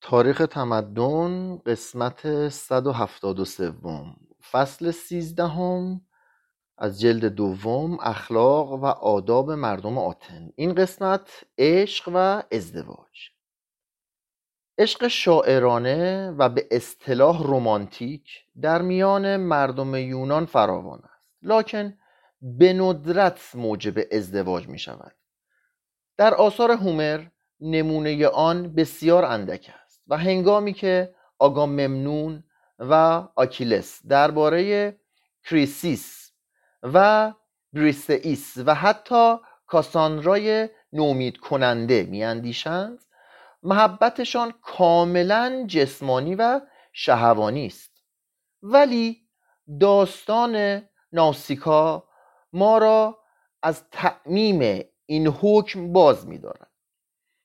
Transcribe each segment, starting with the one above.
تاریخ تمدن قسمت 173 فصل سیزدهم از جلد دوم اخلاق و آداب مردم آتن. این قسمت عشق و ازدواج. عشق شاعرانه و به اصطلاح رومانتیک در میان مردم یونان فراوان است. لکن به ندرت موجب ازدواج می شود در آثار هومر نمونه آن بسیار اندک است. و هنگامی که آگاممنون و آکیلس درباره کریسیس و بریسئیس و حتی کاساندرای نومید کننده میاندیشند محبتشان کاملا جسمانی و شهوانی است. ولی داستان ناسیکا ما را از تعمیم این حکم باز می‌دارد.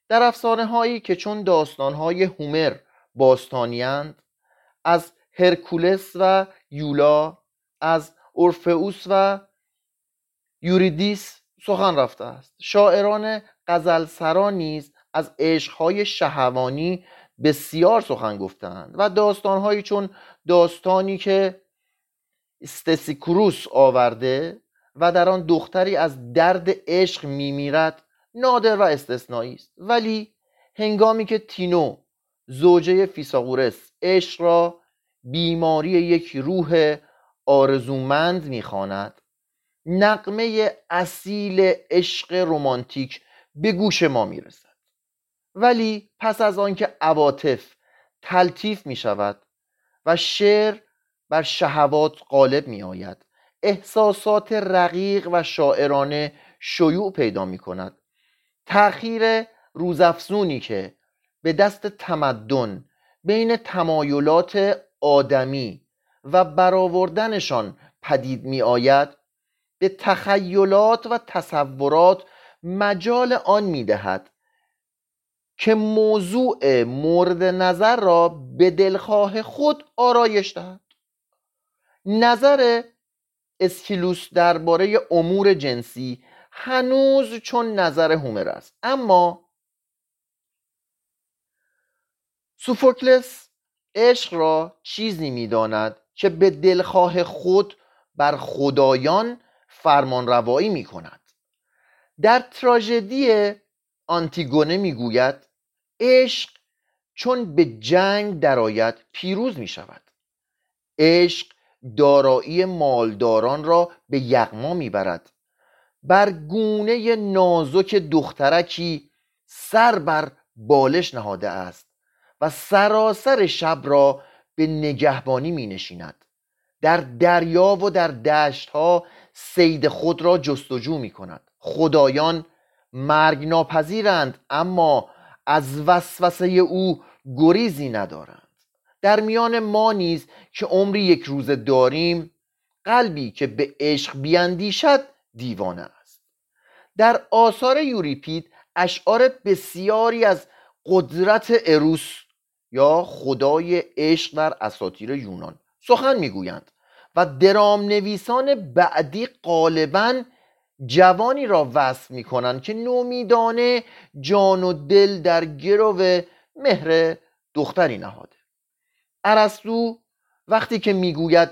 در افسانه هایی که چون داستان های هومر باستانیند از هرکولس و یولا از اورفئوس و یوریدیس سخن رفته است. شاعران غزلسرا نیز از عشقهای شهوانی بسیار سخن گفتند و داستانهایی چون داستانی که استسیکروس آورده و در آن دختری از درد عشق میمیرد نادر و استثنایی است. ولی هنگامی که تینو زوجه فیساغورس عشق را بیماری یک روح آرزومند می‌خواند نقمه اصیل عشق رمانتیک به گوش ما می‌رسد. ولی پس از آنکه عواطف تلطیف می شود و شعر بر شهوات غالب می آید احساسات رقیق و شاعرانه شیوع پیدا می کند تأخیر روزافزونی که به دست تمدن بین تمایلات آدمی و برآوردنشان پدید می آید به تخیلات و تصورات مجال آن می دهد که موضوع مورد نظر را به دلخواه خود آرایش دهد. نظر اسکیلوس درباره امور جنسی هنوز چون نظر هومر است. اما سوفوکلس عشق را چیزی می‌داند که به دلخواه خود بر خدایان فرمان روایی می کند در تراژدی آنتیگونه می‌گوید عشق چون به جنگ درآید پیروز می شود عشق دارایی مالداران را به یغما می‌برد. بر گونه نازک دخترکی سر بر بالش نهاده است و سراسر شب را به نگهبانی می نشیند. در دریا و در دشت ها سید خود را جستجو می کند. خدایان مرگ ناپذیرند اما از وسوسه او گریزی ندارند. در میان ما نیز که عمری یک روزه داریم قلبی که به عشق بیاندیشد دیوانه است. در آثار یوریپید اشعار بسیاری از قدرت اروس یا خدای عشق در اساطیر یونان سخن می‌گویند و درام نویسان بعدی غالبا جوانی را وصف می‌کنند که نومیدانه جان و دل در گرو مهر دختری نهاده. ارسطو وقتی که می‌گوید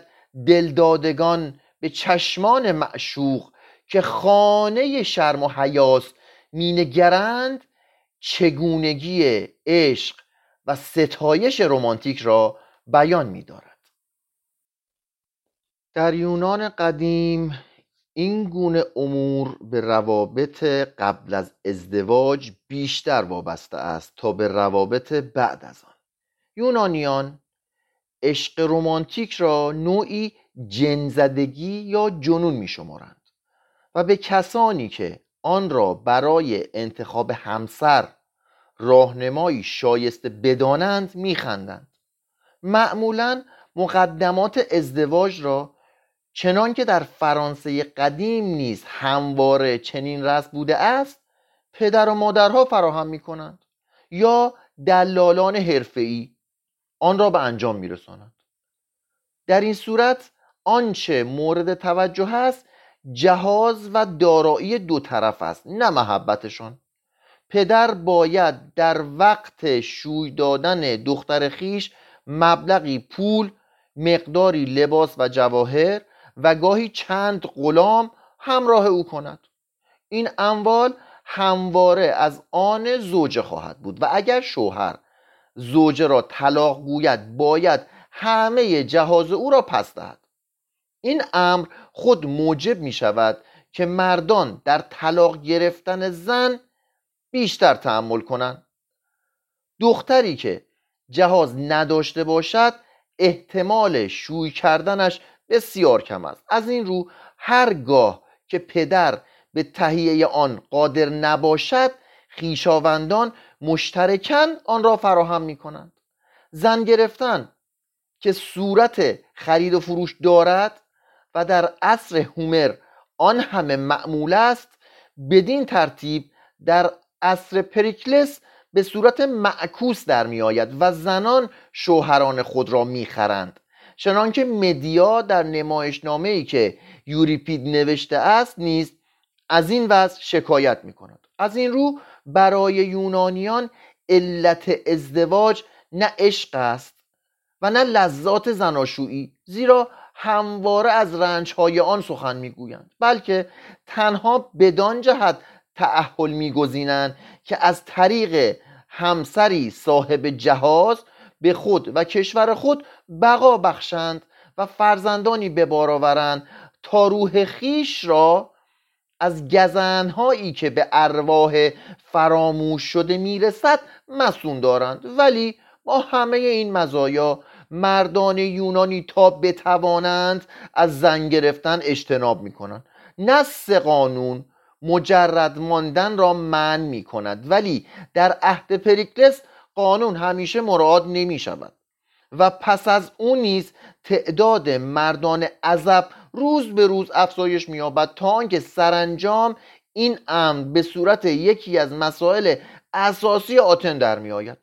دلدادگان به چشمان معشوق که خانه شرم و حیاس مینگرند چگونگی عشق و ستایش رمانتیک را بیان می‌دارد. در یونان قدیم این گونه امور به روابط قبل از ازدواج بیشتر وابسته است تا به روابط بعد از آن. یونانیان عشق رمانتیک را نوعی جنزدگی یا جنون می شمارند و به کسانی که آن را برای انتخاب همسر راهنمایی شایسته بدانند میخندند. معمولا مقدمات ازدواج را چنان که در فرانسه قدیم نیز همواره چنین رسم بوده است پدر و مادرها فراهم می کنند یا دلالان حرفه‌ای آن را به انجام میرسانند. در این صورت آنچه مورد توجه است جهاز و دارایی دو طرف است نه محبتشان پدر باید در وقت شوی دادن دختر خیش مبلغی پول مقداری لباس و جواهر و گاهی چند غلام همراه او کند. این اموال همواره از آن زوجه خواهد بود و اگر شوهر زوجه را طلاق گوید باید همه جهاز او را پس دهد. این امر خود موجب می شود که مردان در طلاق گرفتن زن بیشتر تحمل کنند. دختری که جهاز نداشته باشد احتمال شوی کردنش بسیار کم است. از این رو هرگاه که پدر به تهیه آن قادر نباشد خیشاوندان مشترکن آن را فراهم می کنند زن گرفتن که صورت خرید و فروش دارد و در عصر هومر آن همه معمول است بدین ترتیب در عصر پریکلس به صورت معکوس در می آید و زنان شوهران خود را می‌خرند چنانکه مدیا در نمایشنامه ای که یوریپید نوشته است نیز از این وضع شکایت می کند. از این رو برای یونانیان علت ازدواج نه عشق است و نه لذات زناشویی زیرا همواره از رنجهای آن سخن می‌گویند بلکه تنها بدان جهت تعهل میگزینند که از طریق همسری صاحب جهاز به خود و کشور خود بقا بخشند و فرزندانی به بار آورند تا روح خیش را از گزنهایی که به ارواح فراموش شده می‌رسد مسون دارند. ولی با همه این مزایا مردان یونانی تا بتوانند از زن گرفتن اجتناب می‌کنند. نص قانون مجرد ماندن را من می کند ولی در عهد پریکلس قانون همیشه مراد نمی شود و پس از اون نیز تعداد مردان عذب روز به روز افزایش مییابد تا آنکه سرانجام این امر به صورت یکی از مسائل اساسی آتن در میآید.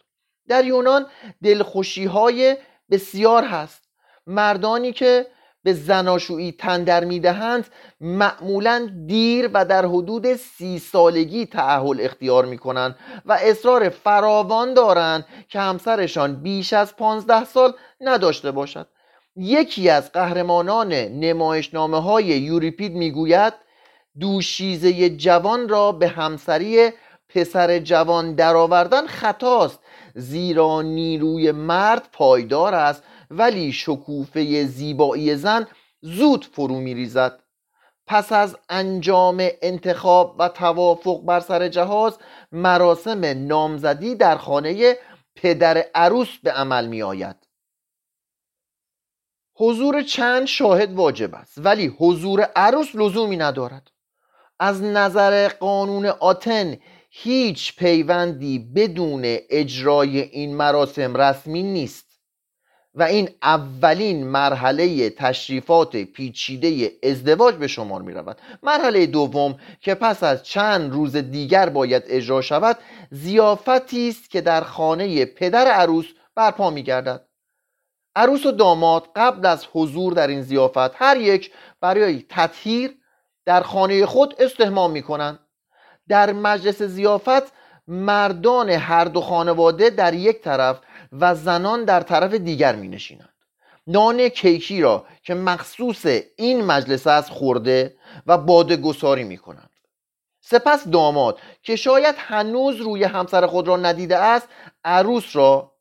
در یونان دلخوشی های بسیار هست. مردانی که به زناشویی تندر می‌دهند معمولا دیر و در حدود سی سالگی تعهل اختیار می‌کنند و اصرار فراوان دارند که همسرشان بیش از پانزده سال نداشته باشد. یکی از قهرمانان نمایشنامه های یوریپید می‌گوید دوشیزه جوان را به همسری پسر جوان درآوردن خطاست زیرا نیروی مرد پایدار است ولی شکوفه زیبایی زن زود فرو میریزد. پس از انجام انتخاب و توافق بر سر جهاز مراسم نامزدی در خانه پدر عروس به عمل می آید حضور چند شاهد واجب است ولی حضور عروس لزومی ندارد. از نظر قانون آتن هیچ پیوندی بدون اجرای این مراسم رسمی نیست و این اولین مرحله تشریفات پیچیده ازدواج به شمار می رود مرحله دوم که پس از چند روز دیگر باید اجرا شود زیافتی است که در خانه پدر عروس برپا می گردد عروس و داماد قبل از حضور در این زیافت هر یک برای تطهیر در خانه خود استهمام می کنند در مجلس زیافت مردان هر دو خانواده در یک طرف و زنان در طرف دیگر می نشینند نان کیکی را که مخصوص این مجلس است خورده و باده گساری می کنند سپس داماد که شاید هنوز روی همسر خود را ندیده است عروس را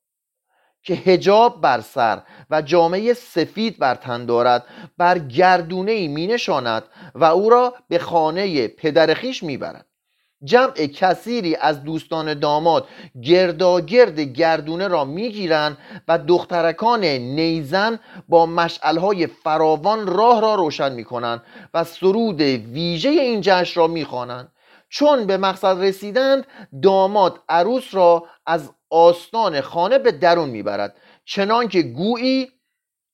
که هجاب بر سر و جامعه سفید بر تن دارد بر گردونه ای می نشاند و او را به خانه پدر خیش می برد جمع کثیری از دوستان داماد گرداگرد گردونه را می‌گیرند و دخترکان نیزن با مشعلهای فراوان راه را روشن می‌کنند و سرود ویژه این جشن را می‌خوانند. چون به مقصد رسیدند داماد عروس را از آستان خانه به درون می‌برد چنانکه گویی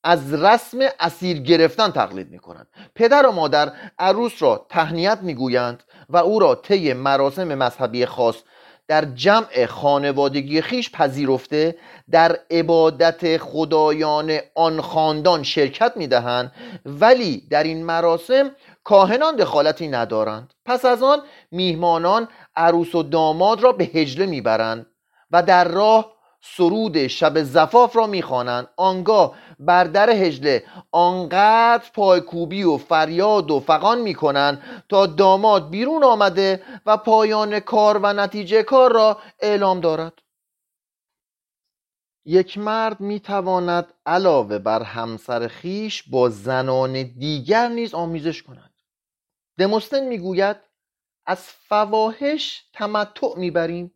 از رسم اسیر گرفتن تقلید می‌کنند پدر و مادر عروس را تهنیت می‌گویند و او را طی مراسم مذهبی خاص در جمع خانوادگی خیش پذیرفته در عبادت خدایان آن خاندان شرکت می‌دهند ولی در این مراسم کاهنان دخالتی ندارند. پس از آن میهمانان عروس و داماد را به هجله می‌برند و در راه سرود شب زفاف را می‌خوانند. آنگاه بر در هجله آنقدر پایکوبی و فریاد و فقان می‌کنند تا داماد بیرون آمده و پایان کار و نتیجه کار را اعلام دارد. یک مرد می‌تواند علاوه بر همسر خیش با زنان دیگر نیز آمیزش کند. دموستن می‌گوید از فواحش تمتع می‌بریم.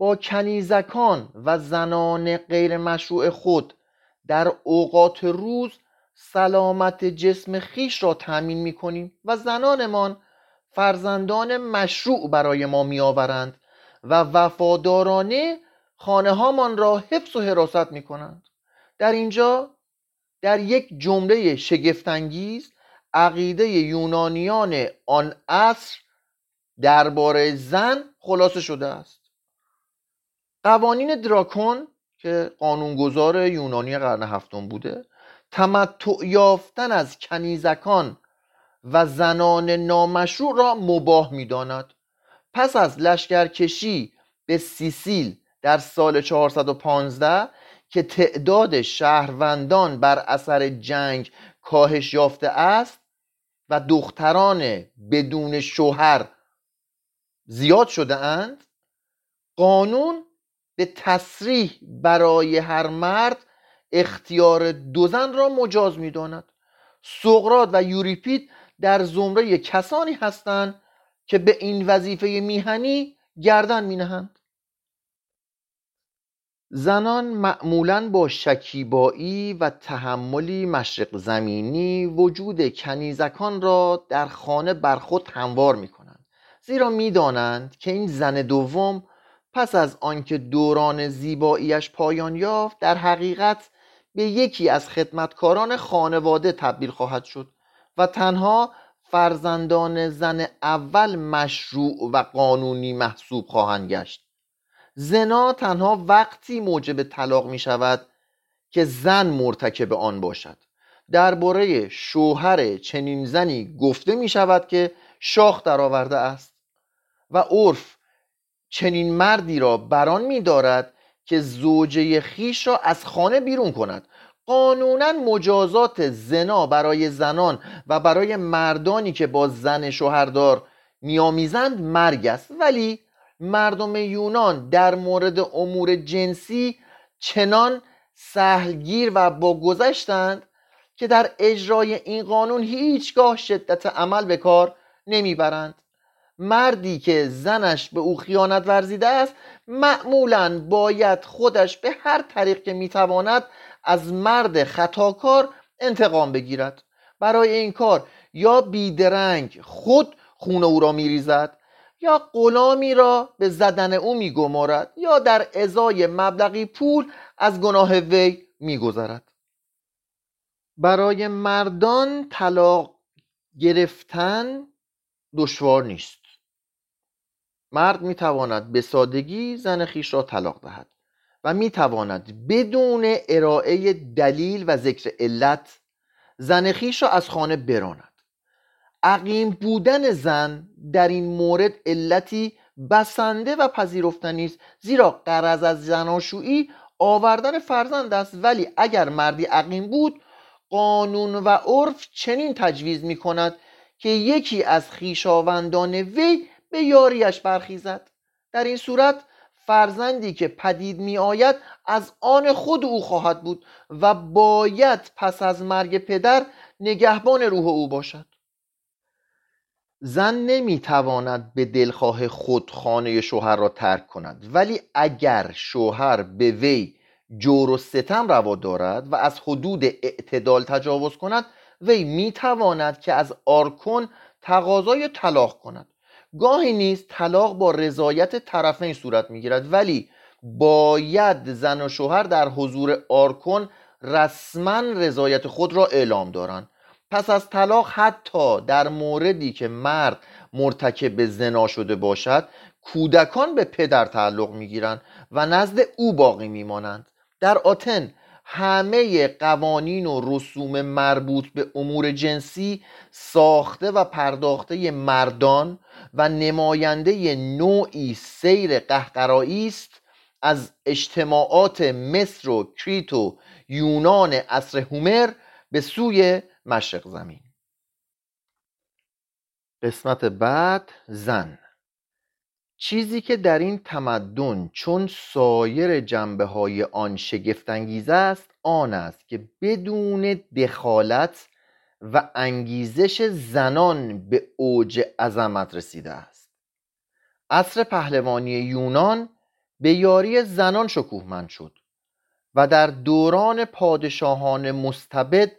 با کنیزکان و زنان غیر مشروع خود در اوقات روز سلامت جسم خیش را تأمین می کنیم و زنانمان فرزندان مشروع برای ما می آورند و وفادارانه خانه هامان را حفظ و حراست می کنند در اینجا در یک جمله شگفتانگیز عقیده یونانیان آن عصر درباره زن خلاصه شده است. قوانین دراکون که قانونگذار یونانی قرن هفتم بوده تمتع یافتن از کنیزکان و زنان نامشروع را مباه می‌داند. پس از لشکرکشی به سیسیل در سال 415 که تعداد شهروندان بر اثر جنگ کاهش یافته است و دختران بدون شوهر زیاد شده اند قانون به تصریح برای هر مرد اختیار دو زن را مجاز می‌داند. سقرات و یوریپید در زمره کسانی هستند که به این وظیفه میهنی گردن مینهند. زنان معمولا با شکیبایی و تحملی مشرق زمینی وجود کنیزکان را در خانه بر خود هموار می کنند زیرا می‌دانند که این زن دوم پس از آنکه دوران زیباییش پایان یافت در حقیقت به یکی از خدمتکاران خانواده تبدیل خواهد شد و تنها فرزندان زن اول مشروع و قانونی محسوب خواهند گشت. زنا تنها وقتی موجب طلاق می شود که زن مرتکب آن باشد. درباره شوهر چنین زنی گفته می شود که شاخ درآورده است و عرف چنین مردی را بران می دارد که زوجه خیش را از خانه بیرون کند. قانونا مجازات زنا برای زنان و برای مردانی که با زن شوهردار میآمیزند مرگ است. ولی مردم یونان در مورد امور جنسی چنان سهلگیر و با گذشتند که در اجرای این قانون هیچگاه شدت عمل به کار نمی‌برند. مردی که زنش به او خیانت ورزیده است معمولا باید خودش به هر طریق که می‌تواند از مرد خطاکار انتقام بگیرد. برای این کار یا بیدرنگ خود خون او را میریزد یا غلامی را به زدن او میگمارد یا در ازای مبلغی پول از گناه وی میگذرد. برای مردان طلاق گرفتن دشوار نیست. مرد می‌تواند به سادگی زن خیش را طلاق دهد و می‌تواند بدون ارائه دلیل و ذکر علت زن خیش را از خانه براند. عقیم بودن زن در این مورد علتی بسنده و پذیرفتنی است زیرا قرض از زناشویی آوردن فرزند است. ولی اگر مردی عقیم بود قانون و عرف چنین تجویز می کند که یکی از خیشاوندان وی به یاریش برخیزد. در این صورت فرزندی که پدید می آید از آن خود او خواهد بود و باید پس از مرگ پدر نگهبان روح او باشد. زن نمی‌تواند به دلخواه خود خانه شوهر را ترک کند ولی اگر شوهر به وی جور و ستم روا دارد و از حدود اعتدال تجاوز کند وی می‌تواند که از آرکن تقاضای طلاق کند. گاهی نیز طلاق با رضایت طرفین صورت می‌گیرد ولی باید زن و شوهر در حضور آرکن رسما رضایت خود را اعلام دارند. پس از طلاق حتی در موردی که مرد مرتکب زنا شده باشد کودکان به پدر تعلق می‌گیرند و نزد او باقی میمانند. در آتن همه قوانین و رسوم مربوط به امور جنسی ساخته و پرداخته مردان و نماینده نوعی سیر قهقرایی است از اجتماعات مصر و کریت و یونان عصر هومر به سوی مشرق زمین. قسمت بعد زن. چیزی که در این تمدن چون سایر جنبه های آن شگفتانگیز است آن است که بدون دخالت و انگیزش زنان به اوج عظمت رسیده است. عصر پهلوانی یونان به یاری زنان شکوهمند شد و در دوران پادشاهان مستبد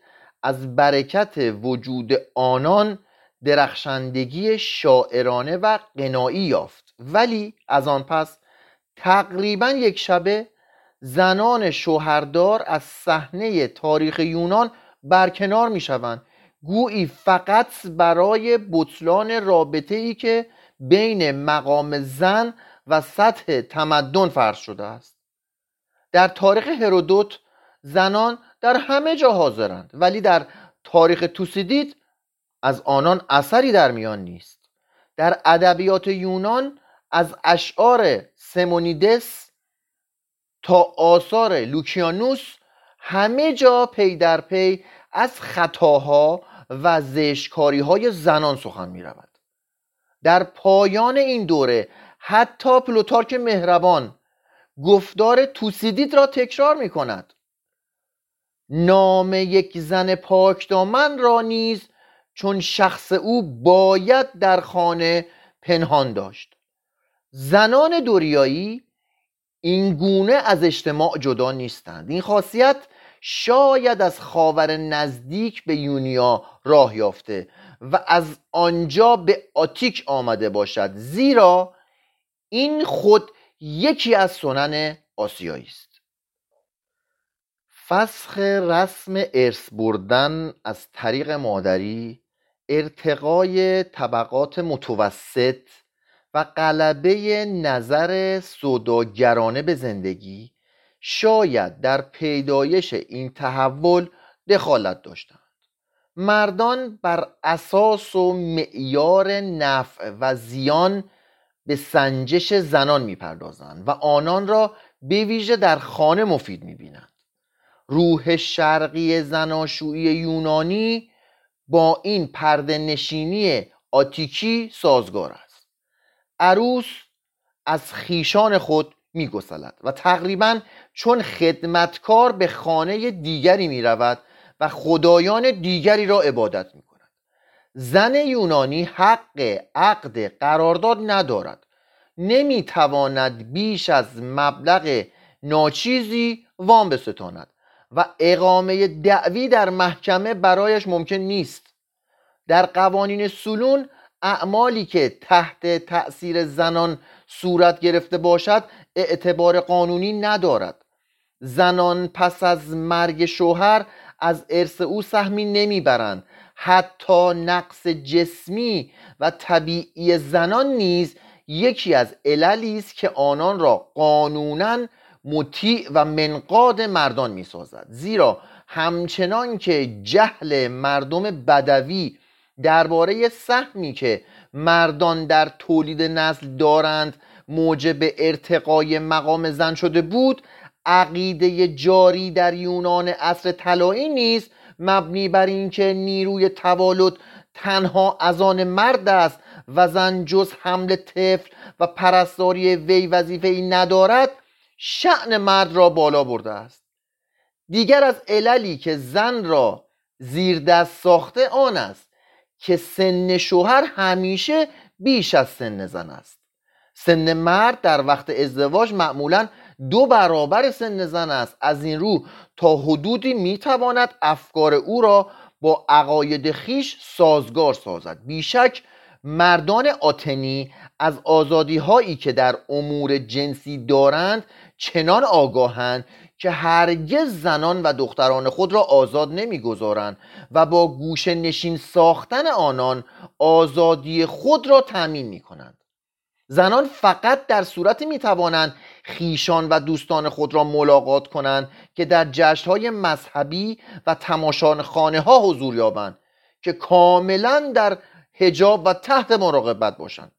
از برکت وجود آنان درخشندگی شاعرانه و قنایی یافت. ولی از آن پس تقریبا یک شبه زنان شوهردار از صحنه تاریخ یونان برکنار می شوند گویی فقط برای بطلان رابطه ای که بین مقام زن و سطح تمدن فرض شده است. در تاریخ هرودوت زنان در همه جا حاضرند ولی در تاریخ توسیدید از آنان اثری در میان نیست. در ادبیات یونان از اشعار سمونیدس تا آثار لوکیانوس همه جا پی در پی از خطاها و زشکاری های زنان سخن می رود در پایان این دوره حتی پلوتارک مهربان گفتار توسیدید را تکرار می کند نام یک زن پاکدامن را نیز چون شخص او باید در خانه پنهان داشت. زنان دوریایی این گونه از اجتماع جدا نیستند. این خاصیت شاید از خاور نزدیک به یونیا راه یافته و از آنجا به آتیک آمده باشد. زیرا این خود یکی از سنن آسیایی است. فسخ رسم ارث بردن از طریق مادری ارتقای طبقات متوسط و غلبه نظر سوداگرانه به زندگی شاید در پیدایش این تحول دخالت داشتند. مردان بر اساس و معیار نفع و زیان به سنجش زنان می‌پردازند و آنان را به ویژه در خانه مفید می‌بینند. روح شرقی زناشویی یونانی با این پرده نشینی آتیکی سازگار است. عروس از خیشان خود میگسلد و تقریبا چون خدمتکار به خانه دیگری می رود و خدایان دیگری را عبادت می کند زن یونانی حق عقد قرارداد ندارد. نمی‌تواند بیش از مبلغ ناچیزی وام بستاند و اقامه دعوی در محکمه برایش ممکن نیست. در قوانین سلون اعمالی که تحت تأثیر زنان صورت گرفته باشد اعتبار قانونی ندارد. زنان پس از مرگ شوهر از ارث او سهمی نمی‌برند. حتی نقص جسمی و طبیعی زنان نیز یکی از عللی است که آنان را قانونا مطیع و منقاد مردان می سازد زیرا همچنان که جهل مردم بدوی درباره سهمی که مردان در تولید نسل دارند موجب ارتقای مقام زن شده بود عقیده جاری در یونان عصر طلایی نیز مبنی بر اینکه نیروی توالد تنها از آن مرد است و زن جز حمل طفل و پرستاری وی وظیفه ای ندارد شعن مرد را بالا برده است. دیگر از عللی که زن را زیر دست ساخته آن است. که سن شوهر همیشه بیش از سن زن است. سن مرد در وقت ازدواج معمولا دو برابر سن زن است. از این رو تا حدودی می‌تواند افکار او را با عقاید خیش سازگار سازد. بیشک مردان آتنی از آزادی هایی که در امور جنسی دارند چنان آگاهند که هرگز زنان و دختران خود را آزاد نمی‌گذارند و با گوشه نشین ساختن آنان آزادی خود را تأمین می کنند زنان فقط در صورتی می‌توانند خیشان و دوستان خود را ملاقات کنند که در جشنهای مذهبی و خانه ها حضور یابند که کاملا در هجاب و تحت مراقبت باشند.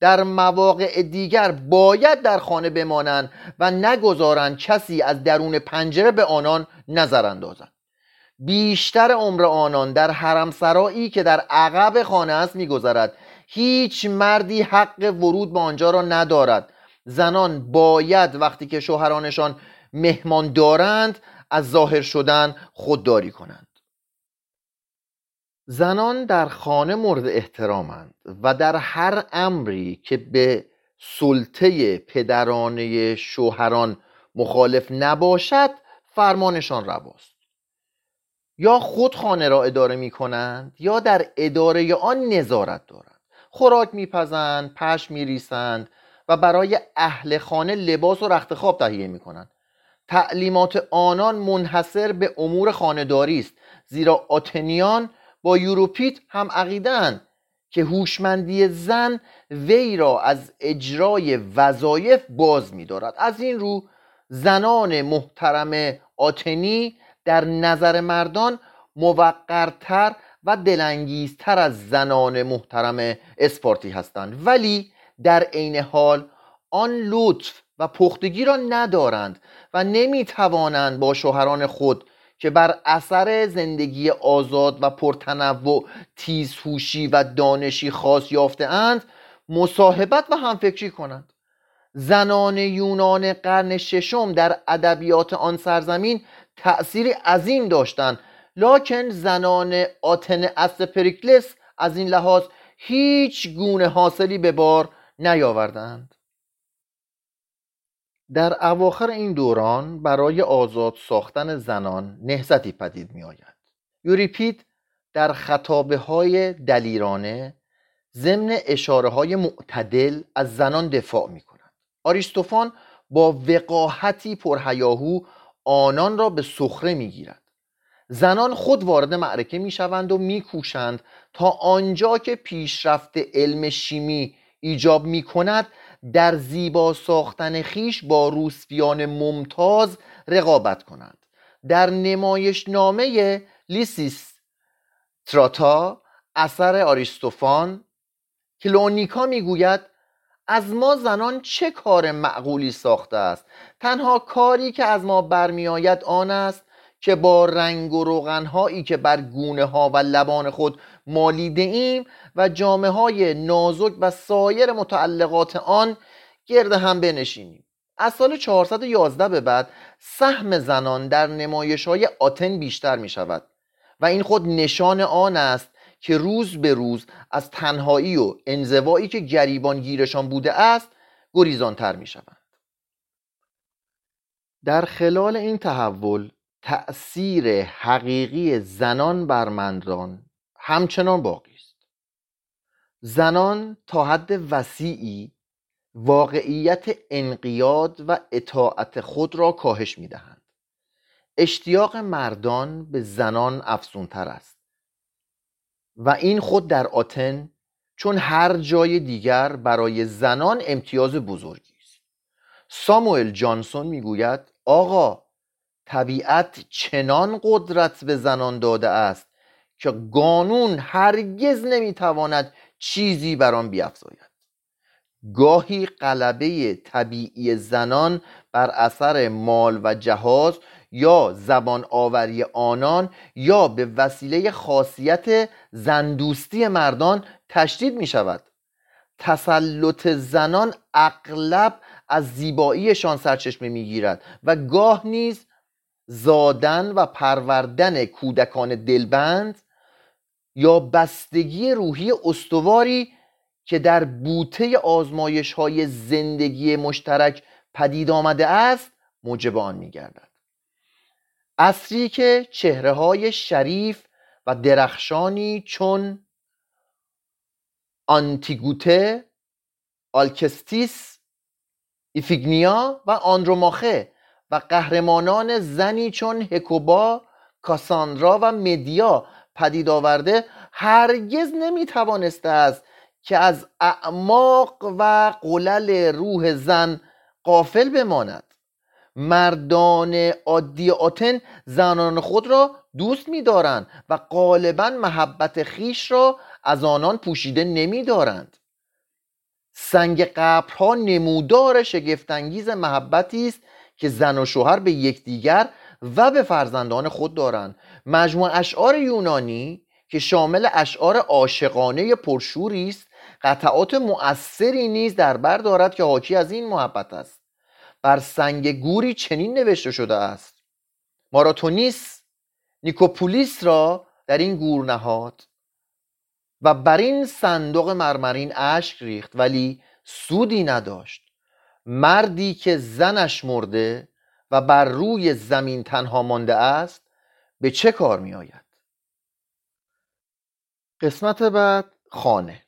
در مواقع دیگر باید در خانه بمانند و نگذارند کسی از درون پنجره به آنان نظر اندازند بیشتر عمر آنان در حرم سرایی که در عقب خانه است میگذرد. هیچ مردی حق ورود به آنجا را ندارد. زنان باید وقتی که شوهرانشان مهمان دارند از ظاهر شدن خودداری کنند. زنان در خانه مورد احترامند و در هر امری که به سلطه پدرانه شوهران مخالف نباشد فرمانشان رواست. یا خود خانه را اداره می کنند یا در اداره آن نظارت دارند. خوراک میپزند پش میریسند و برای اهل خانه لباس و رخت خواب تهیه می کنند تعلیمات آنان منحصر به امور خانهداری است زیرا آتنیان با یوروپیت هم عقیدن که هوشمندی زن وی را از اجرای وظایف باز می‌دارد. از این رو زنان محترم آتنی در نظر مردان موقرتر و دلانگیزتر از زنان محترم اسپارتی هستند. ولی در عین حال آن لطف و پختگی را ندارند و نمی‌توانند با شوهران خود که بر اثر زندگی آزاد و پرتنوع تیزهوشی و دانشی خاص یافته اند مصاحبت و همفکری کنند. زنان یونان قرن ششم در ادبیات آن سرزمین تأثیری عظیم داشتند لکن زنان آتن اصل پریکلس از این لحاظ هیچ گونه حاصلی به بار نیاوردند در اواخر این دوران برای آزاد ساختن زنان نهزتی پدید می آید یوریپید در خطابه های دلیرانه ضمن اشاره های معتدل از زنان دفاع می کند آریستوفان با وقاحتی پرهیاهو آنان را به سخره می گیرد زنان خود وارد معرکه می شوند و می کوشند تا آنجا که پیشرفت علم شیمی ایجاب می کند در زیبا ساختن خیش با روسپیان ممتاز رقابت کنند. در نمایش نامه لیسیس تراتا اثر آریستوفان کلونیکا می‌گوید از ما زنان چه کار معقولی ساخته است؟ تنها کاری که از ما برمیآید آن است که با رنگ و روغنهایی که بر گونه ها و لبان خود مالیده ایم و جامعه های نازک و سایر متعلقات آن گرد هم بنشینیم. از سال 411 به بعد سهم زنان در نمایش های آتن بیشتر می شود و این خود نشان آن است که روز به روز از تنهایی و انزوایی که گریبان گیرشان بوده است گریزانتر می شوند در خلال این تحول تأثیر حقیقی زنان بر مردان همچنان باقی است. زنان تا حد وسیعی واقعیت انقیاد و اطاعت خود را کاهش می دهند اشتیاق مردان به زنان افزونتر است. و این خود در آتن چون هر جای دیگر برای زنان امتیاز بزرگی است. ساموئل جانسون می‌گوید آقا طبیعت چنان قدرت به زنان داده است که قانون هرگز نمی‌تواند چیزی بر آن بیافزاید گاهی قلبه طبیعی زنان بر اثر مال و جهاز یا زبان آوری آنان یا به وسیله خاصیت زندوستی مردان تشدید می شود تسلط زنان اغلب از زیباییشان سرچشمه می گیرد و گاه نیز زادن و پروردن کودکان دلبند یا بستگی روحی استواری که در بوته آزمایش های زندگی مشترک پدید آمده است موجب آن می گردد اصری که چهره های شریف و درخشانی چون آنتیگونه آلکستیس ایفیگنیا و آندروماخه و قهرمانان زنی چون هکوبا کاساندرا و مدیا پدید آورده هرگز نمی توانسته است که از اعماق و قلل روح زن غافل بماند. مردان عادی آتن زنان خود را دوست می‌دارند و غالبا محبت خیش را از آنان پوشیده نمی‌دارند. سنگ قبرها نمودار شگفتانگیز محبتی است که زن و شوهر به یکدیگر و به فرزندان خود دارند مجموع اشعار یونانی که شامل اشعار عاشقانه پرشوری است قطعات مؤثری نیز در بر دارد که حاکی از این محبت است. بر سنگ گوری چنین نوشته شده است. ماراتونیس نیکوپولیس را در این گور نهاد و بر این صندوق مرمرین اشک ریخت ولی سودی نداشت. مردی که زنش مرده و بر روی زمین تنها مانده است به چه کار می آید؟ قسمت بعد خانه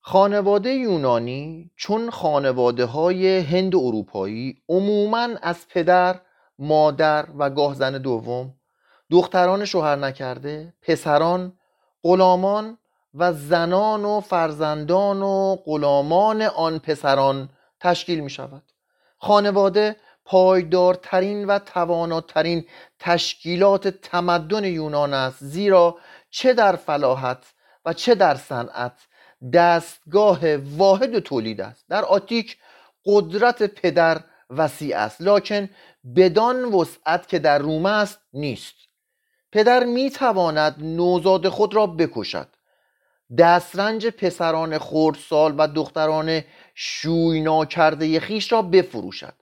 خانواده یونانی چون خانواده های هند اروپایی عموما از پدر، مادر و گاه زن دوم دختران شوهر نکرده، پسران، غلامان و زنان و فرزندان و غلامان آن پسران تشکیل می شود خانواده پایدارترین و تواناترین تشکیلات تمدن یونان است زیرا چه در فلاحت و چه در صنعت دستگاه واحد تولید است. در آتیک قدرت پدر وسیع است لکن بدان وسعت که در روم است نیست. پدر می تواند نوزاد خود را بکشد. دسترنج پسران خردسال و دختران شوینا کرده خیش را بفروشد.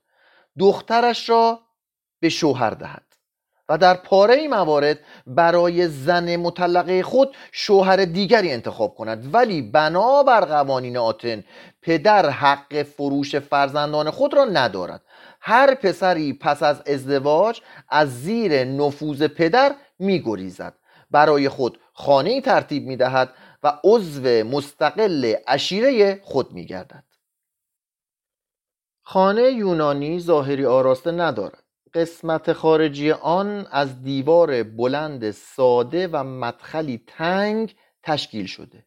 دخترش را به شوهر دهد. و در پاره موارد برای زن مطلقه خود شوهر دیگری انتخاب کند. ولی بنابر قوانین آتن پدر حق فروش فرزندان خود را ندارد. هر پسری پس از ازدواج از زیر نفوذ پدر میگریزد. برای خود خانه ترتیب می‌دهد و عضو مستقل اشیره خود میگردد. خانه یونانی ظاهری آراسته ندارد. قسمت خارجی آن از دیوار بلند ساده و مدخلی تنگ تشکیل شده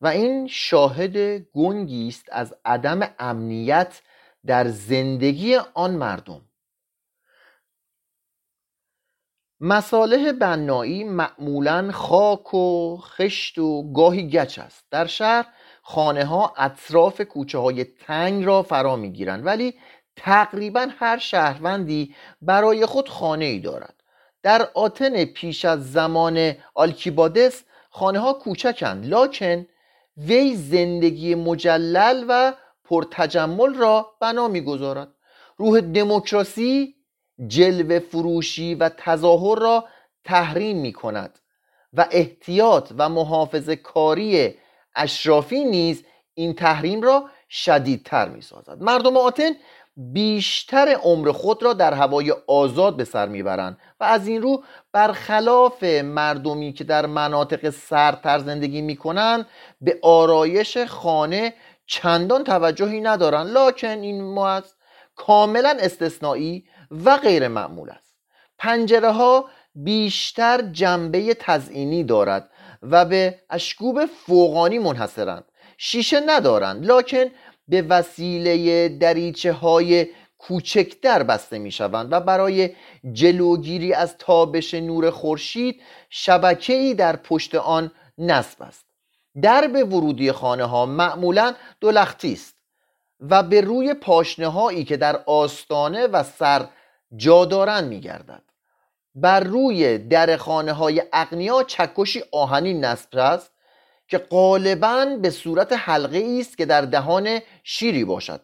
و این شاهد گنگی است از عدم امنیت در زندگی آن مردم. مصالح بنایی معمولا خاک و خشت و گاهی گچ است. در شهر خانه ها اطراف کوچه های تنگ را فرا می گیرند ولی تقریبا هر شهروندی برای خود خانه ای دارد. در آتن پیش از زمان آلکیبادس خانه ها کوچکند لاکن وی زندگی مجلل و پرتجمل را بنا می‌گذارد. روح دموکراسی جلوه فروشی و تظاهر را تحریم می کند و احتیاط و محافظ کاری اشرافی نیز این تحریم را شدیدتر می سازد مردم آتن بیشتر عمر خود را در هوای آزاد به سر می‌برند و از این رو برخلاف مردمی که در مناطق سردتر زندگی می‌کنند به آرایش خانه چندان توجهی ندارند. لاکن این موز کاملا استثنایی و غیر معمول است. پنجره ها بیشتر جنبه تزئینی دارد و به اشکوب فوقانی منحصرند. شیشه ندارند لاکن به وسیله دریچه های کوچکتر بسته می شوند و برای جلوگیری از تابش نور خورشید شبکه ای در پشت آن نصب است. درب ورودی خانه ها معمولا دولختی است و به روی پاشنه هایی که در آستانه و سر جا دارند می گردد بر روی در خانه های چکشی آهنی نصب است که غالبا به صورت حلقه است که در دهان شیری باشد.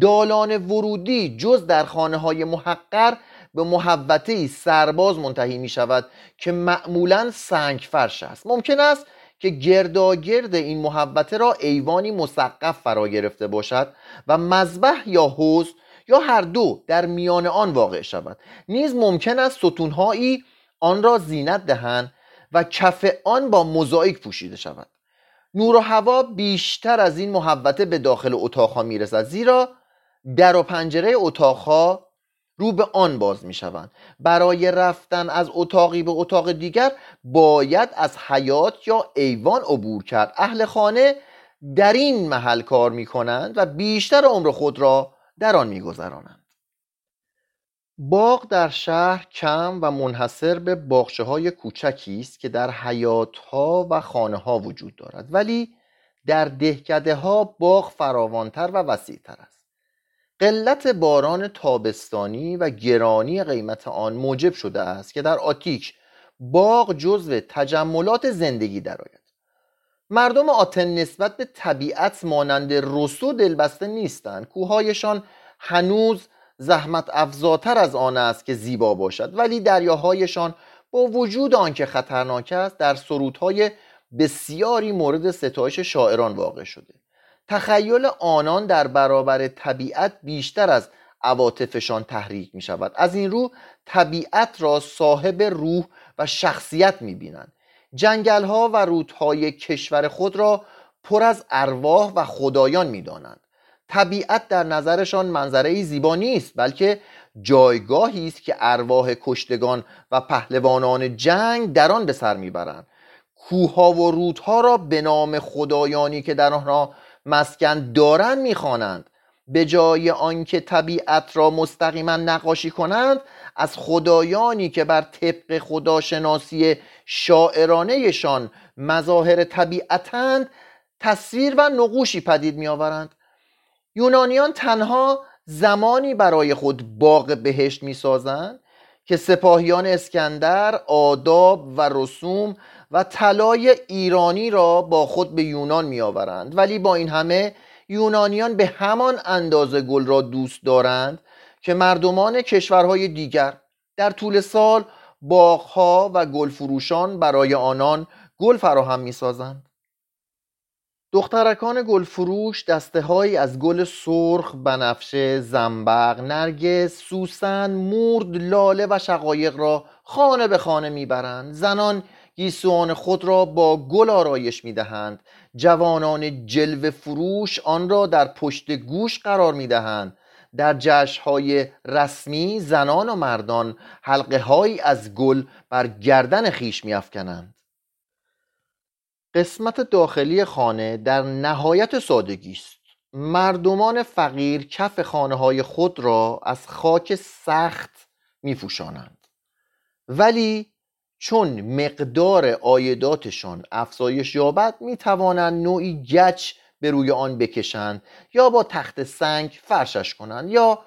دالان ورودی جز در خانه های محقر به محوطه سرباز منتهی می شود که معمولا سنگ فرش است. ممکن است که گرداگرد این محوطه را ایوانی مسقف فرا گرفته باشد و مذبح یا حوز یا هر دو در میان آن واقع شود نیز ممکن است ستونهایی آن را زینت دهند و کف آن با موزاییک پوشیده شود نور و هوا بیشتر از این محوطه به داخل اتاقها می‌رسد زیرا در و پنجره اتاقها رو به آن باز می شوند برای رفتن از اتاقی به اتاق دیگر باید از حیات یا ایوان عبور کرد. اهل خانه در این محل کار می کنند و بیشتر عمر خود را در آن می گذرانند. باغ در شهر کم و منحصر به باغچه های کوچکی است که در حیات ها و خانه ها وجود دارد ولی در دهکده ها باغ فراوانتر و وسیعتر است قلت باران تابستانی و گرانی قیمت آن موجب شده است که در آتیک باغ جزو تجملات زندگی درآید مردم آتن نسبت به طبیعت مانند رسو دلبسته نیستند کوههایشان هنوز زحمت افزاتر از آن است که زیبا باشد ولی دریاهایشان با وجود آنکه خطرناک است در سرودهای بسیاری مورد ستایش شاعران واقع شده. تخیل آنان در برابر طبیعت بیشتر از عواطفشان تحریک می شود از این رو طبیعت را صاحب روح و شخصیت می بینند جنگل ها و رودهای کشور خود را پر از ارواح و خدایان می دانند طبیعت در نظرشان منظره زیبا نیست بلکه جایگاهی است که ارواح کشتگان و پهلوانان جنگ در آن به سر می‌برند. کوهها و رودها را به نام خدایانی که در آنها مسکن دارند می‌خوانند. به جای آنکه طبیعت را مستقیما نقاشی کنند از خدایانی که بر طبق خداشناسی شاعرانهشان مظاهر طبیعتند تصویر و نقوشی پدید میآورند. یونانیان تنها زمانی برای خود باغ بهشت می‌سازند که سپاهیان اسکندر آداب و رسوم و طلای ایرانی را با خود به یونان میآورند. ولی با این همه یونانیان به همان اندازه گل را دوست دارند که مردمان کشورهای دیگر در طول سال باغها و گل فروشان برای آنان گل فراهم می‌سازند. دخترکان گلفروش دسته هایی از گل سرخ، بنفشه، زنبق، نرگس، سوسن، مورد، لاله و شقایق را خانه به خانه می‌برند. زنان گیسوان خود را با گل آرایش می‌دهند. جوانان جلو فروش آن را در پشت گوش قرار می‌دهند. در های رسمی زنان و مردان حلقه هایی از گل بر گردن خیش میافکنند. قسمت داخلی خانه در نهایت سادگی است. مردمان فقیر کف خانه های خود را از خاک سخت میفوشانند ولی چون مقدار عایداتشان افزایش یابد می توانند نوعی گچ به روی آن بکشند یا با تخت سنگ فرشش کنند یا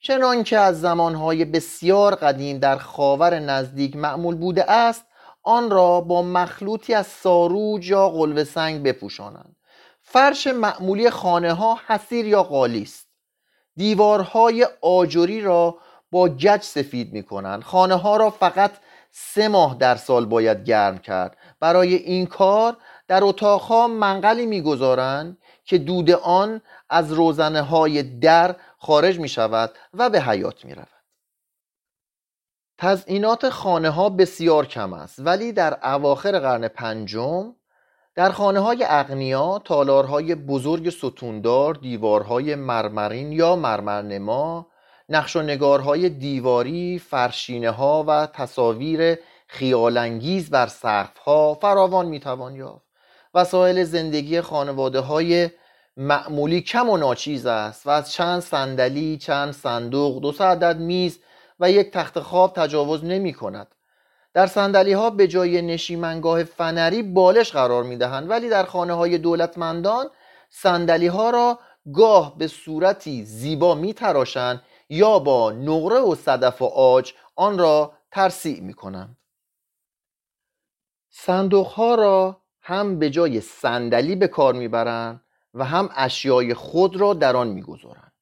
چنان که از زمانهای بسیار قدیم در خاور نزدیک معمول بوده است آن را با مخلوطی از ساروج یا قلب سنگ بپوشانند. فرش معمولی خانه ها حسیر یا قالی است. دیوارهای آجری را با گچ سفید می کنند خانه ها را فقط سه ماه در سال باید گرم کرد. برای این کار در اتاقها منقلی می‌گذارند که دود آن از روزنه های در خارج می شود و به حیات می رود تزئینات خانه ها بسیار کم است ولی در اواخر قرن پنجم در خانه های اغنیا تالارهای بزرگ ستوندار دیوارهای مرمرین یا مرمرنما نقش و نگارهای دیواری فرشینه ها و تصاویر خیالانگیز بر سقف ها فراوان می‌توان یافت. وسایل زندگی خانواده های معمولی کم و ناچیز است و از چند صندلی چند صندوق دو عدد میز و یک تخت خواب تجاوز نمی کند در سندلی ها به جای نشیمنگاه فنری بالش قرار می دهند ولی در خانه های دولتمندان سندلی ها را گاه به صورتی زیبا می تراشند یا با نقره و صدف و آج آن را ترسیع می کنند صندوق ها را هم به جای صندلی به کار می‌برند و هم اشیای خود را در آن می‌گذارند.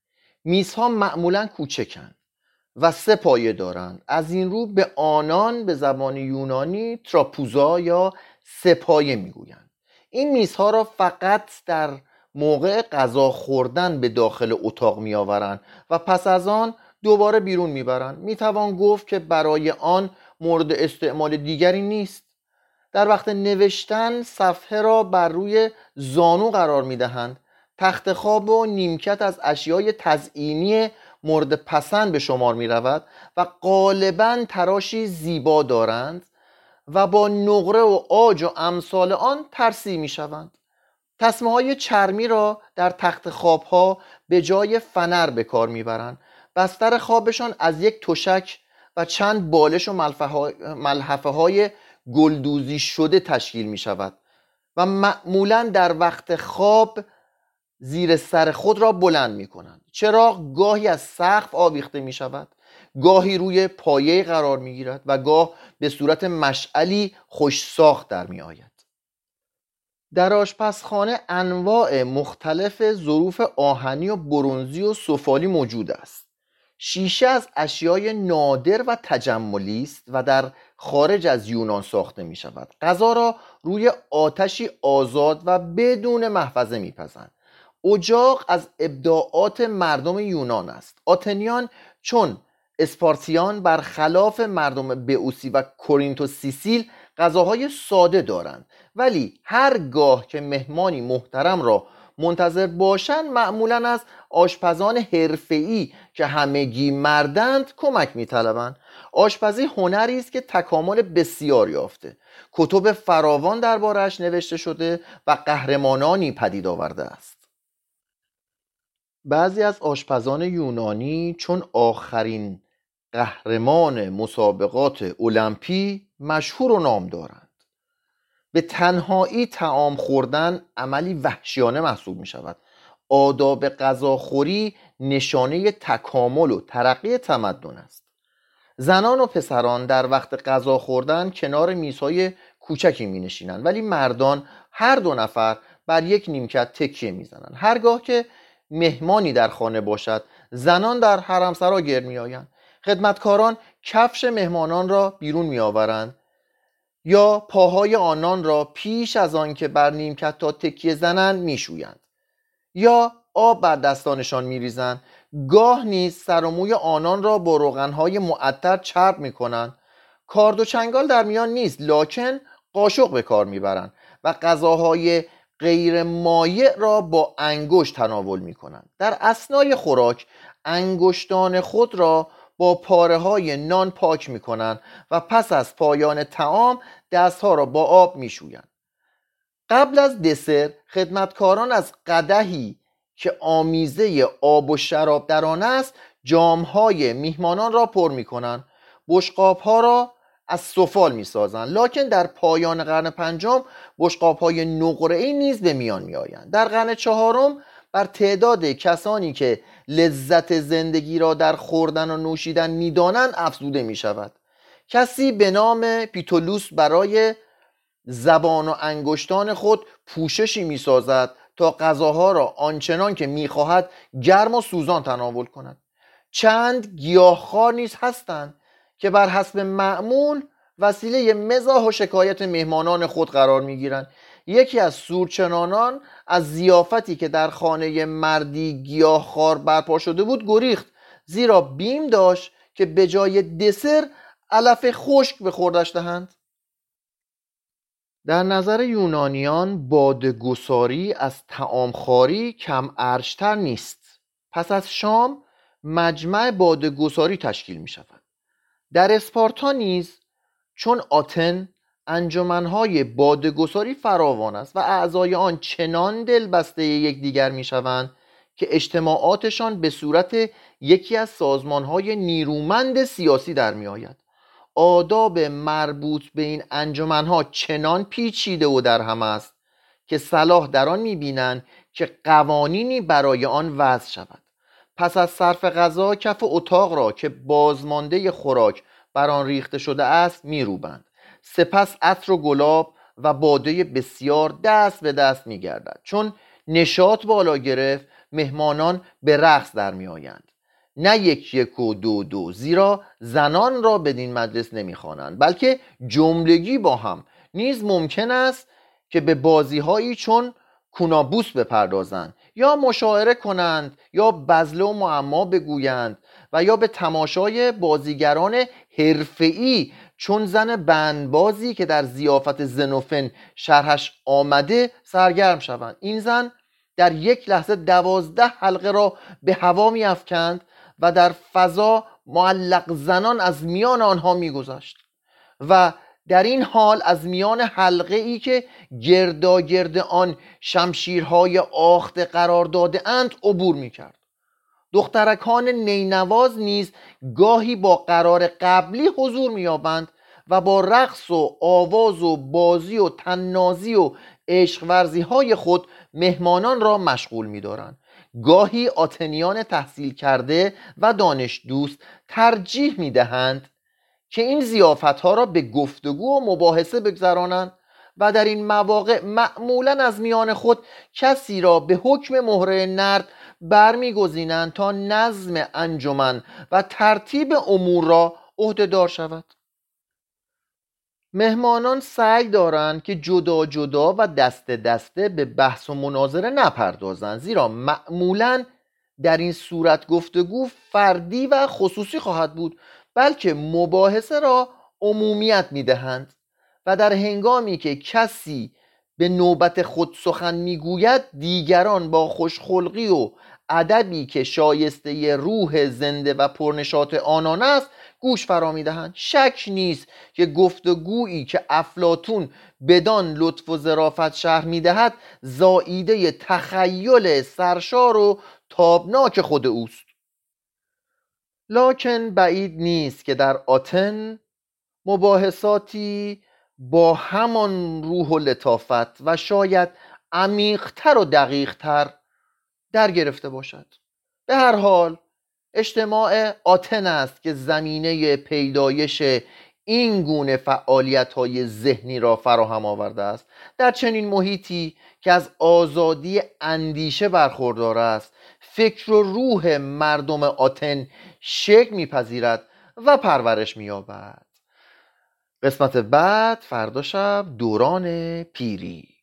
میزها معمولا کوچکند و سه پایه دارند. از این رو به آنان به زبان یونانی تراپوزا یا سپایه می‌گویند. این میزها را فقط در موقع غذا خوردن به داخل اتاق میآورند و پس از آن دوباره بیرون می‌برند می‌توان گفت که برای آن مورد استعمال دیگری نیست. در وقت نوشتن صفحه را بر روی زانو قرار می‌دهند. تخت خواب و نیمکت از اشیای تزئینی مورد پسند به شمار می رود و غالبا تراشی زیبا دارند و با نقره و آج و امثال آن ترسی می شوند تصمه های چرمی را در تخت خواب ها به جای فنر به کار می‌برند. بستر خوابشان از یک تشک و چند بالش و ملحفه های گلدوزی شده تشکیل می شود و معمولا در وقت خواب زیر سر خود را بلند می کنند چراغ گاهی از سقف آویخته می شود گاهی روی پایه قرار می گیرد و گاه به صورت مشعلی خوش ساخت در می آید در آشپزخانه انواع مختلف ظروف آهنی و برونزی و سفالی موجود است. شیشه از اشیای نادر و تجملی است و در خارج از یونان ساخته می شود غذا را روی آتشی آزاد و بدون محفظه میپزند. اجاق از ابداعات مردم یونان است. آتنیان چون اسپارتیان برخلاف مردم بئوسی و کورینت و سیسیل غذاهای ساده دارند. ولی هرگاه که مهمانی محترم را منتظر باشند معمولا از آشپزان حرفه‌ای که همگی مردند کمک میطلبند. آشپزی هنری است که تکامل بسیار یافته. کتب فراوان دربارهش نوشته شده و قهرمانانی پدید آورده است. بعضی از آشپزان یونانی چون آخرین قهرمان مسابقات المپی مشهور و نام دارند. به تنهایی تعام خوردن عملی وحشیانه محسوب می شود آداب غذاخوری نشانه تکامل و ترقی تمدن است. زنان و پسران در وقت غذا خوردن کنار میزهای کوچکی می نشینند ولی مردان هر دو نفر بر یک نیمکت تکیه می‌زنند. هرگاه که مهمانی در خانه باشد زنان در حرمسرا گرد می آیند خدمتکاران کفش مهمانان را بیرون می آورند یا پاهای آنان را پیش از آن که بر نیمکت تا تکیه زنند میشویند یا آب بر دستانشان میریزند. گاه نیز سر و موی آنان را با روغنهای معطر چرب می‌کنند. کارد و چنگال در میان نیست لاکن قاشق به کار می‌برند و غذاهای غیر مایع را با انگشت تناول می‌کنند. در اسنای خوراک انگشتان خود را با پاره های نان پاک می کنند و پس از پایان تعام دستها را با آب می شویند. قبل از دسر خدمتکاران از قدهی که آمیزه آب و شراب در آن است جامهای میهمانان را پر می کنند بشقاب ها را از سفال می سازند لکن در پایان قرن پنجم بشقاب های نقره ای نیز به میان می آیند در قرن چهارم بر تعداد کسانی که لذت زندگی را در خوردن و نوشیدن می‌دانند افزوده می شود کسی به نام پیتولوس برای زبان و انگشتان خود پوششی می سازد تا غذاها را آنچنان که می‌خواهد گرم و سوزان تناول کند. چند گیاهخوار نیز هستند که بر حسب معمول وسیله مزاح و شکایت مهمانان خود قرار می‌گیرند. یکی از سورچنانان از زیافتی که در خانه مردی گیاهخوار برپا شده بود گریخت زیرا بیم داشت که به جای دسر علف خشک به خوردش دهند. در نظر یونانیان بادگساری از تعامخواری کم ارجتر نیست. پس از شام مجمع بادگساری تشکیل می شود در اسپارتا نیز چون آتن انجمنهای بادگساری فراوان است و اعضای آن چنان دلبسته یکدیگر می‌شوند که اجتماعاتشان به صورت یکی از سازمانهای نیرومند سیاسی در میآید. آداب مربوط به این انجمنها چنان پیچیده و در هم است که صلاح در آن می‌بینند که قوانینی برای آن وضع شود. پس از صرف غذا کف اتاق را که بازمانده خوراک بر آن ریخته شده است میروبند. سپس عطر و گلاب و باده بسیار دست به دست می گردد چون نشاط بالا گرفت مهمانان به رقص در می آیند نه یک یک و دو دو. زیرا زنان را بدین مجلس نمی‌خوانند بلکه جملگی با هم. نیز ممکن است که به بازی هایی چون کونابوس بپردازند یا مشاعره کنند یا بزله و معما بگویند و یا به تماشای بازیگران حرفه‌ای چون زن بندبازی که در زیافت زنوفن شرحش آمده سرگرم شوند. این زن در یک لحظه دوازده حلقه را به هوا افکند و در فضا معلق زنان از میان آنها میگذشت و در این حال از میان حلقه ای که گرداگرد آن شمشیرهای آخته قرار داده اند عبور می‌کرد. دخترکان نینواز نیز گاهی با قرار قبلی حضور مییابند و با رقص و آواز و بازی و تنازی و عشق ورزی های خود مهمانان را مشغول می‌دارند. گاهی آتنیان تحصیل کرده و دانش دوست ترجیح می‌دهند که این زیافت ها را به گفتگو و مباحثه بگذرانند و در این مواقع معمولا از میان خود کسی را به حکم مهره نرد برمیگزینند تا نظم انجمن و ترتیب امور را عهدهدار شود. مهمانان سعی دارند که جدا جدا و دسته دسته به بحث و مناظره نپردازند زیرا معمولا در این صورت گفتگو فردی و خصوصی خواهد بود بلکه مباحثه را عمومیت می‌دهند. و در هنگامی که کسی به نوبت خود سخن می‌گوید دیگران با خوشخلقی و ادبی که شایسته روح زنده و پرنشاط آنان است گوش فرا می‌دهند. شک نیست که گفتگویی که افلاتون بدان لطف و ظرافت شهر می‌دهد زاییده تخیل سرشار و تابناک خود اوست. لاکن بعید نیست که در آتن مباحثاتی با همان روح و لطافت و شاید عمیقتر و دقیقتر در گرفته باشد. به هر حال اجتماع آتن است که زمینه پیدایش این گونه فعالیت های ذهنی را فراهم آورده است. در چنین محیطی که از آزادی اندیشه برخوردار است فکر و روح مردم آتن شکل میپذیرد و پرورش مییابد. قسمت بعد فردا شب دوران پیری.